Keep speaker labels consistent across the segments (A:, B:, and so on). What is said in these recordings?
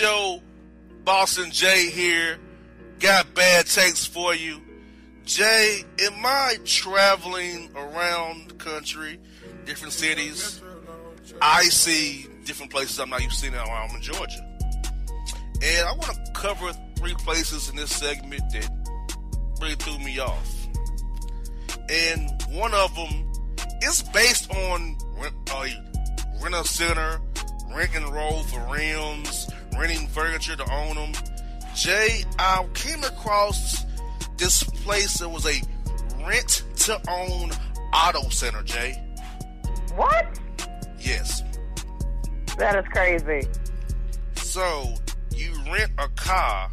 A: Show. Boston Jay here. Got bad takes for you. Jay, am I traveling around the country, different cities? I see different places I'm not used to seeing I'm in Georgia. And I want to cover three places in this segment that really threw me off. And one of them is based on uh, rent a center, rent and roll for rims, renting furniture to own them. Jay, I came across this place that was a rent to own auto center, Jay.
B: What?
A: Yes.
B: That is crazy.
A: So you rent a car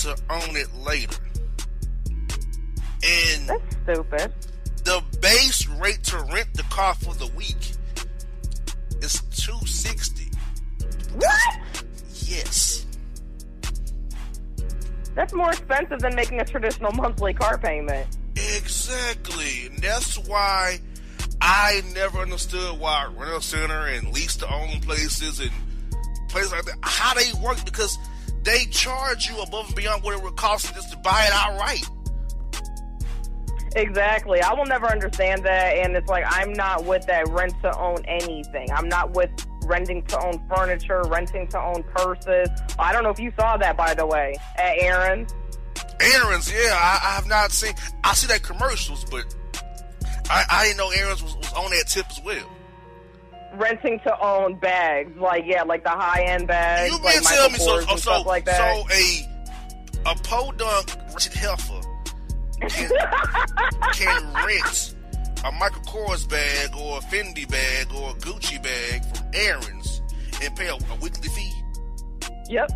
A: to own it later. And
B: That's stupid.
A: the base rate to rent the car for the week is 260
B: What?
A: Yes.
B: That's more expensive than making a traditional monthly car payment.
A: Exactly. And that's why I never understood why rental center and lease to own places and places like that how they work because they charge you above and beyond what it would cost you just to buy it outright.
B: Exactly. I will never understand that. And it's like, I'm not with that rent to own anything. I'm not with renting to own furniture, renting to own purses. I don't know if you saw that, by the way, at Aaron's.
A: Aaron's, yeah, I, I have not seen. I see that commercials, but I, I didn't know Aaron's was, was on that tip as well.
B: Renting to own bags, like yeah, like the high end bags,
A: You
B: like
A: mean tell
B: Michael
A: me so? So,
B: and
A: so,
B: stuff like that.
A: so a a podunk Richard Heifer can, can rent a Michael Kors bag or a Fendi bag or a Gucci bag from Aaron's and pay a, a weekly fee.
B: yep.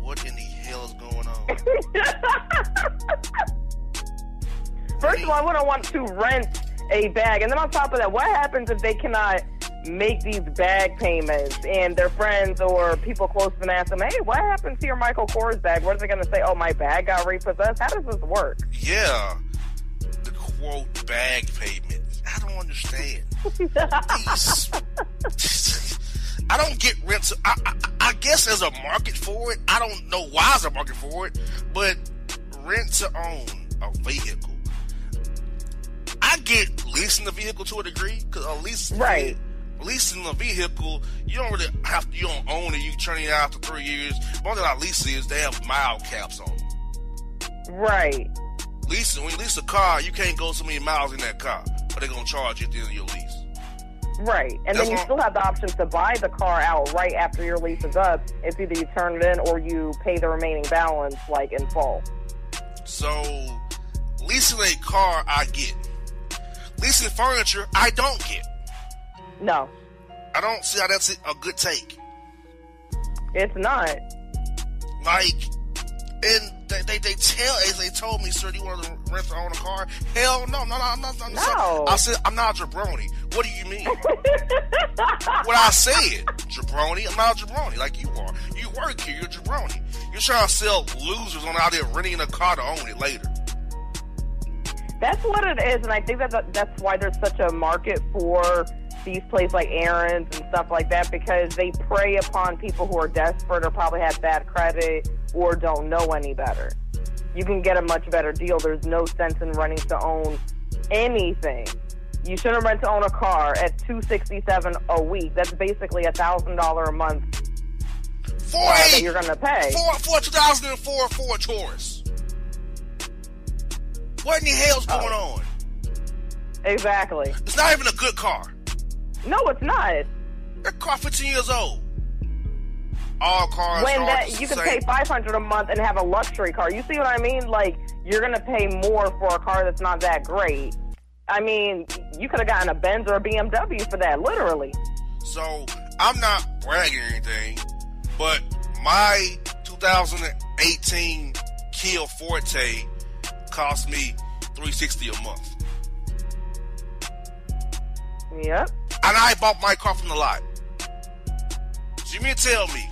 A: What in the hell is going on?
B: First of all, I wouldn't want to rent a bag, and then on top of that, what happens if they cannot make these bag payments and their friends or people close to them ask them, "Hey, what happened to your Michael Kors bag?" What are they going to say? "Oh, my bag got repossessed." How does this work?
A: yeah, the quote bag payment. I don't understand. These, I don't get rent. I, I, I guess there's a market for it. I don't know why there's a market for it, but rent to own a vehicle. I get leasing the vehicle to a degree because a lease,
B: Right.
A: Leasing a vehicle, you don't really have to. You don't own it. You turn it out after three years. One thing about lease is they have mile caps on them.
B: Right.
A: Leasing when you lease a car, you can't go so many miles in that car, but they're gonna charge you at the end of your lease.
B: Right. And
A: That's
B: then you still have the option to buy the car out right after your lease is up. It's either you turn it in or you pay the remaining balance like in full.
A: So, leasing a car, I get. Leasing furniture, I don't get.
B: No,
A: I don't see how that's a good take.
B: it's not.
A: Like, and they, they, they tell, as they told me, sir, do you want to rent or own a car? Hell no, no, no, I'm not. I'm
B: No.
A: I said, I'm not a jabroni. What do you mean? what I said, jabroni. I'm not a jabroni like you are. You work here, you're a jabroni. You're trying to sell losers on out there renting a car to own it later.
B: That's what it is, and I think that that's why there's such a market for these places like Aaron's and stuff like that because they prey upon people who are desperate or probably have bad credit or don't know any better. You can get a much better deal. There's no sense in renting to own anything. You shouldn't rent to own a car at two sixty seven a week. That's basically a thousand dollar a month
A: For
B: uh, that
A: a
B: you're gonna pay.
A: for for 2004 Ford Taurus. What in the hell's
B: Oh.
A: going on?
B: Exactly.
A: It's not even a good car.
B: No, it's not.
A: That car 15 years old. All cars
B: when that you can pay five hundred a month and have a luxury car. You see what I mean? Like you're gonna pay more for a car that's not that great. I mean, you could have gotten a Benz or a BMW for that, literally.
A: So I'm not bragging or anything, but my 2018 Kia Forte cost me 360 a month,
B: Yep.
A: And I bought my car from the lot. So you mean to tell me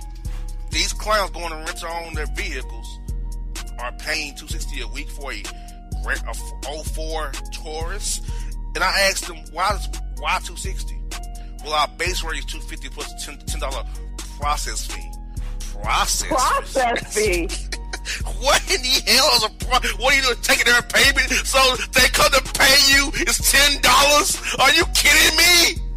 A: these clowns going to rent own their vehicles are paying 260 a week for a, rent- a 04 Taurus? And I asked them why is why 260? Well, our base rate is 250 plus a 10 dollar process fee. Process.
B: Process fee.
A: What in the hell is a pro- what are you doing? Taking their payment so they come to pay you? It's ten dollars? Are you kidding me?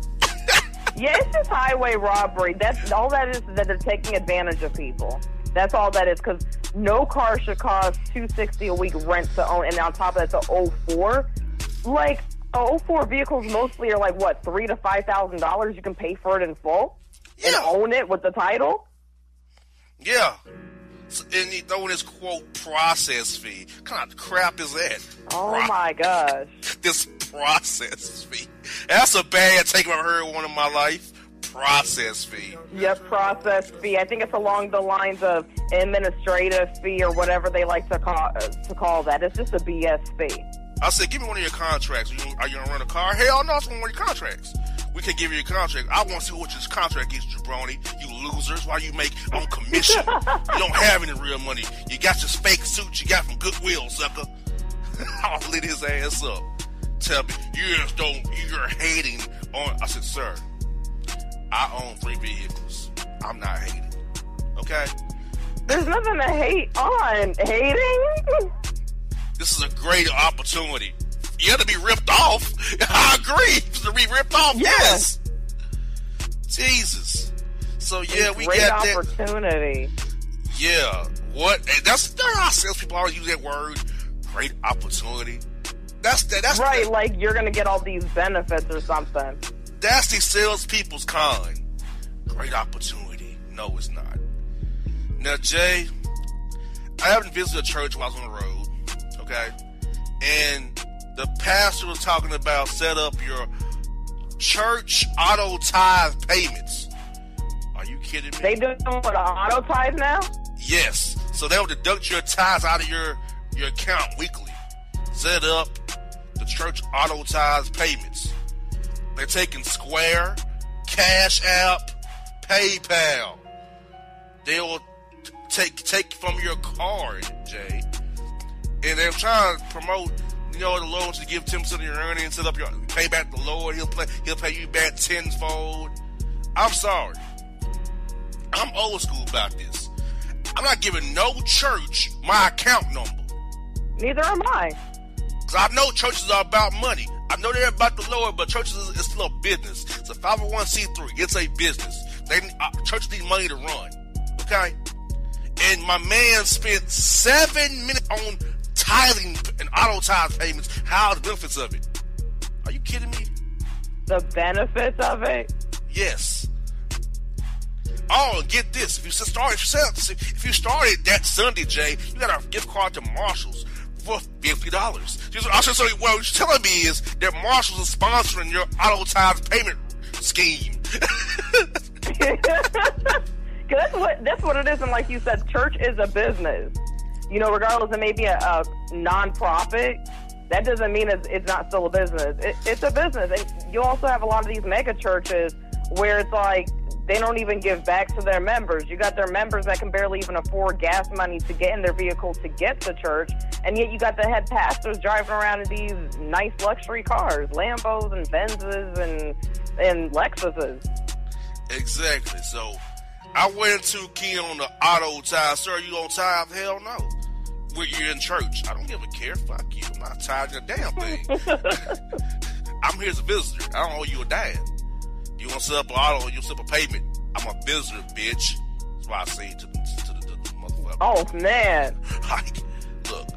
B: Yeah, it's just highway robbery. That's all that is. That they're taking advantage of people. That's all that is. Because no car should cost two sixty a week rent to own, and on top of that, the 04. Like a 04 vehicles mostly are like what three to five thousand dollars. You can pay for it in full and own it with the title.
A: Yeah. And he throwing this quote process fee. What kind of crap is that?
B: Oh
A: Pro-
B: my gosh.
A: This process fee. That's a bad take I've heard one in my life. Process fee.
B: Yep, process fee. I think it's along the lines of administrative fee or whatever they like to call uh, to call that. It's just a BS fee.
A: I said, give me one of your contracts. Are you, are you gonna run a car? Hell no, it's one of your contracts. We can give you a contract. I want to see what your contract is, jabroni. You losers. Why you make on commission? you don't have any real money. You got your fake suit you got from Goodwill, sucker. I'll lit his ass up. tell me you just don't. You're hating on. I said, sir, I own three vehicles. I'm not hating. Okay.
B: There's nothing to hate on. Hating?
A: This is a great opportunity. You have to be ripped off. I agree. To be ripped off.
B: Yeah.
A: Yes. Jesus. So yeah, we
B: Great
A: got that.
B: opportunity.
A: Yeah. What? And that's there are salespeople always use that word. Great opportunity. That's that. That's
B: Right,
A: The,
B: like you're gonna get all these benefits or something.
A: that's the salespeople's con. Great opportunity. No, it's not. Now, Jay, I haven't visited a church while I was on the road. Okay, and the pastor was talking about set up your church auto tithe payments. Are you kidding me?
B: They doing what auto tithe now?
A: Yes. So they'll deduct your tithes out of your, your account weekly. Set up the church auto tithes payments. They're taking Square, Cash App, PayPal. They'll take take from your card, Jay. And they're trying to promote, you know, the Lord to give ten percent of your earnings, set up your pay back the Lord. He'll play, he'll pay you back tenfold. I'm sorry. I'm old school about this. I'm not giving no church my account number.
B: Neither am I.
A: Because I know churches are about money. I know they're about the Lord, but churches is it's still a business. It's a 501c3. It's a business. They uh, churches need money to run. Okay? And my man spent seven minutes on tithing and auto tithe payments. How are the benefits of it? Are you kidding me?
B: The benefits of it.
A: Yes. Oh, get this! If you started, if you started that Sunday, Jay, you got a gift card to Marshalls for fifty dollars. Should say, what you're telling me is that Marshalls is sponsoring your auto tithe payment scheme.
B: 'Cause that's what that's what it is, and like you said, church is a business. You know, regardless of maybe a, a non-profit, that doesn't mean it's, it's not still a business. It, it's a business, and you also have a lot of these mega churches where it's like they don't even give back to their members. You got their members that can barely even afford gas money to get in their vehicle to get to church, and yet you got the head pastors driving around in these nice luxury cars, Lambos and Benzes and and Lexuses.
A: exactly. So I went too keen on the auto tithe. Sir, you on tithe? Hell no. When you're in church, I don't give a care. Fuck you. I'm not tithing a damn thing. I'm here as a visitor. I don't owe you a dime. You want to set up an auto, you set up a payment. I'm a visitor, bitch. That's why I say to the, to the, to the motherfucker.
B: Oh man.
A: Like, look,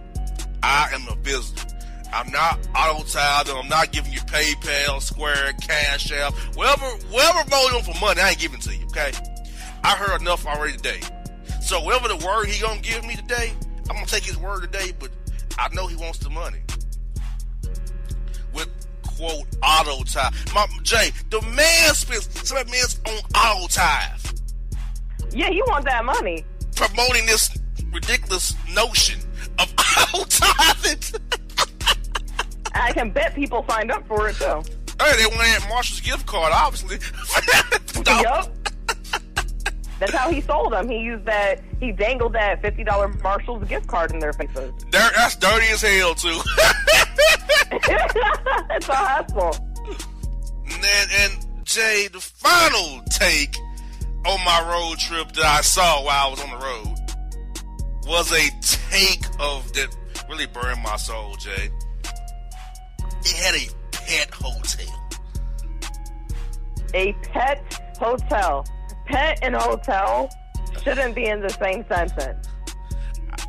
A: I am a visitor. I'm not auto tithing. I'm not giving you PayPal, Square, Cash App, whatever, whatever mode for money. I ain't giving to you. Okay. I heard enough already today. So whatever the word he gonna give me today, I'm gonna take his word today. But I know he wants the money with quote auto tie. My Jay, the man spends seven minutes on auto tithe
B: Yeah, you want that money.
A: promoting this ridiculous notion of auto tithing.
B: I can bet people signed up for it though.
A: Hey, they want that Marshall's gift card, obviously. No.
B: That's how he sold them. He used that. He dangled that fifty dollar Marshalls gift card in their faces.
A: Dirt, that's dirty as hell, too.
B: it's a hustle.
A: and, and Jay, the final take on my road trip that I saw while I was on the road was a take of that really burned my soul, Jay. It had a pet hotel.
B: A pet hotel. Pet and hotel shouldn't be in the same sentence.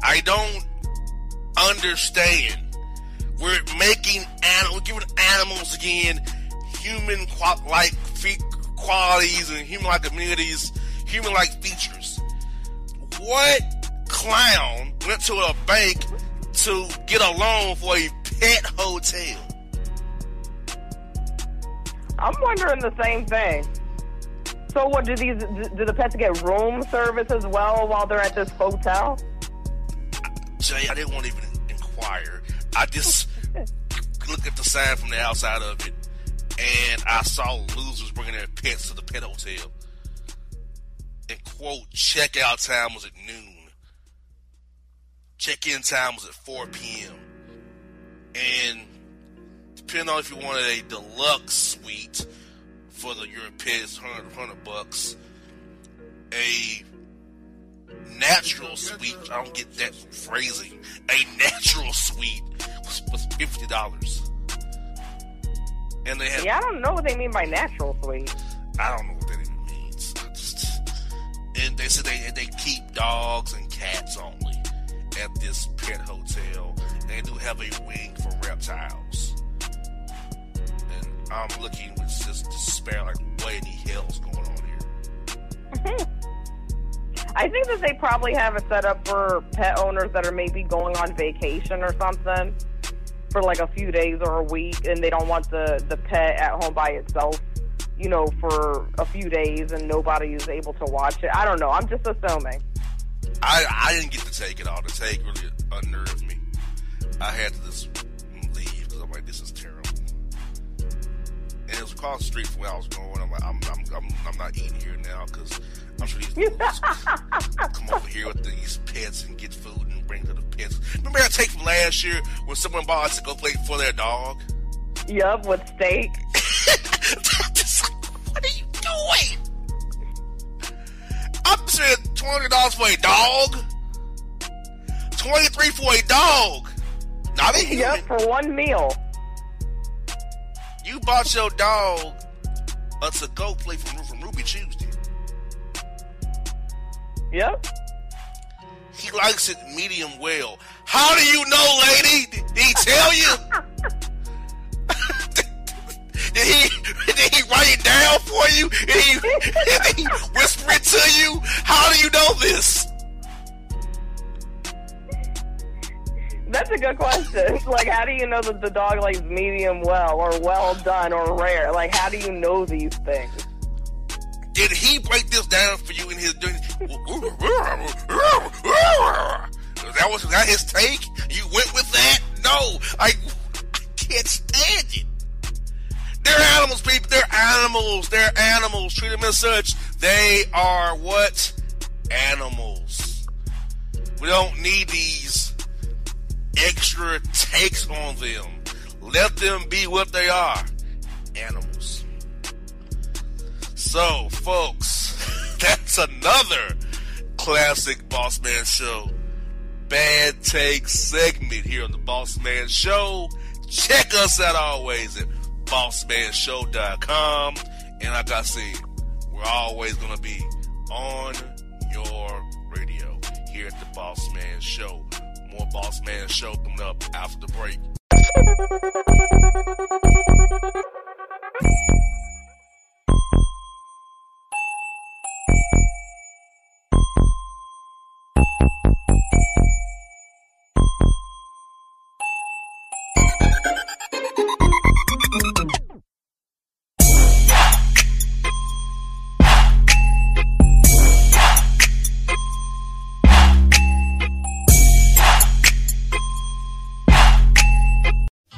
A: I don't understand. We're making animal, giving animals again human like qualities and human like amenities, human like features. What clown went to a bank to get a loan for a pet hotel?
B: I'm wondering the same thing. So, what do these? Do the pets get room service as well while they're at this hotel?
A: Jay, I didn't want to even inquire. I just looked at the sign from the outside of it, and I saw losers bringing their pets to the pet hotel. And quote, checkout time was at noon. Check-in time was at 4 p.m. And depending on if you wanted a deluxe suite for the Europeans, pet 100, 100 bucks. A natural suite, I don't get that phrasing. A natural suite was, was fifty dollars. And they have
B: Yeah, I don't know what they mean by natural suite.
A: I don't know what that even means. Just, and they said they they keep dogs and cats only at this pet hotel. They do have a wing for reptiles. I'm looking with just despair, like what in the hell's going on here?
B: I think that they probably have it set up for pet owners that are maybe going on vacation or something for like a few days or a week, and they don't want the the pet at home by itself, you know, for a few days, and nobody is able to watch it. I don't know. I'm just assuming.
A: I I didn't get to take it all. The take really unnerved me. I had to just leave because I'm like, this is terrible. It was across the street from where I was going. I'm like, I'm I'm I'm, I'm not eating here now because I'm sure these fools come over here with these pets and get food and bring to the pets. Remember that take from last year when someone bought us to go play for their dog?
B: Yup, with steak.
A: What are you doing? I'm spending $200 for a dog. Twenty three for a dog. Not a human.
B: Yup, for one meal.
A: You bought your dog a to go play from from Ruby Tuesday.
B: Yep.
A: He likes it medium well. How do you know, lady? Did he tell you? did he did he write it down for you? Did he, did he whisper it to you? How do you know this?
B: That's a good question. like, how do you know that the dog likes medium well or well done or rare? Like, how do you know these things?
A: Did he break this down for you in his? That was that his take. You went with that? No, I, I can't stand it. They're animals, people. They're animals. They're animals. Treat them as such. They are what? Animals. We don't need these extra takes on them. Let them be what they are. Animals. So, folks, that's another classic Boss Man Show bad take segment here on the Boss Man Show. Check us out always at bossmanshow.com. And like I said, we're always going to be on your radio here at the Boss Man Show. More Boss Man Show coming up after the break.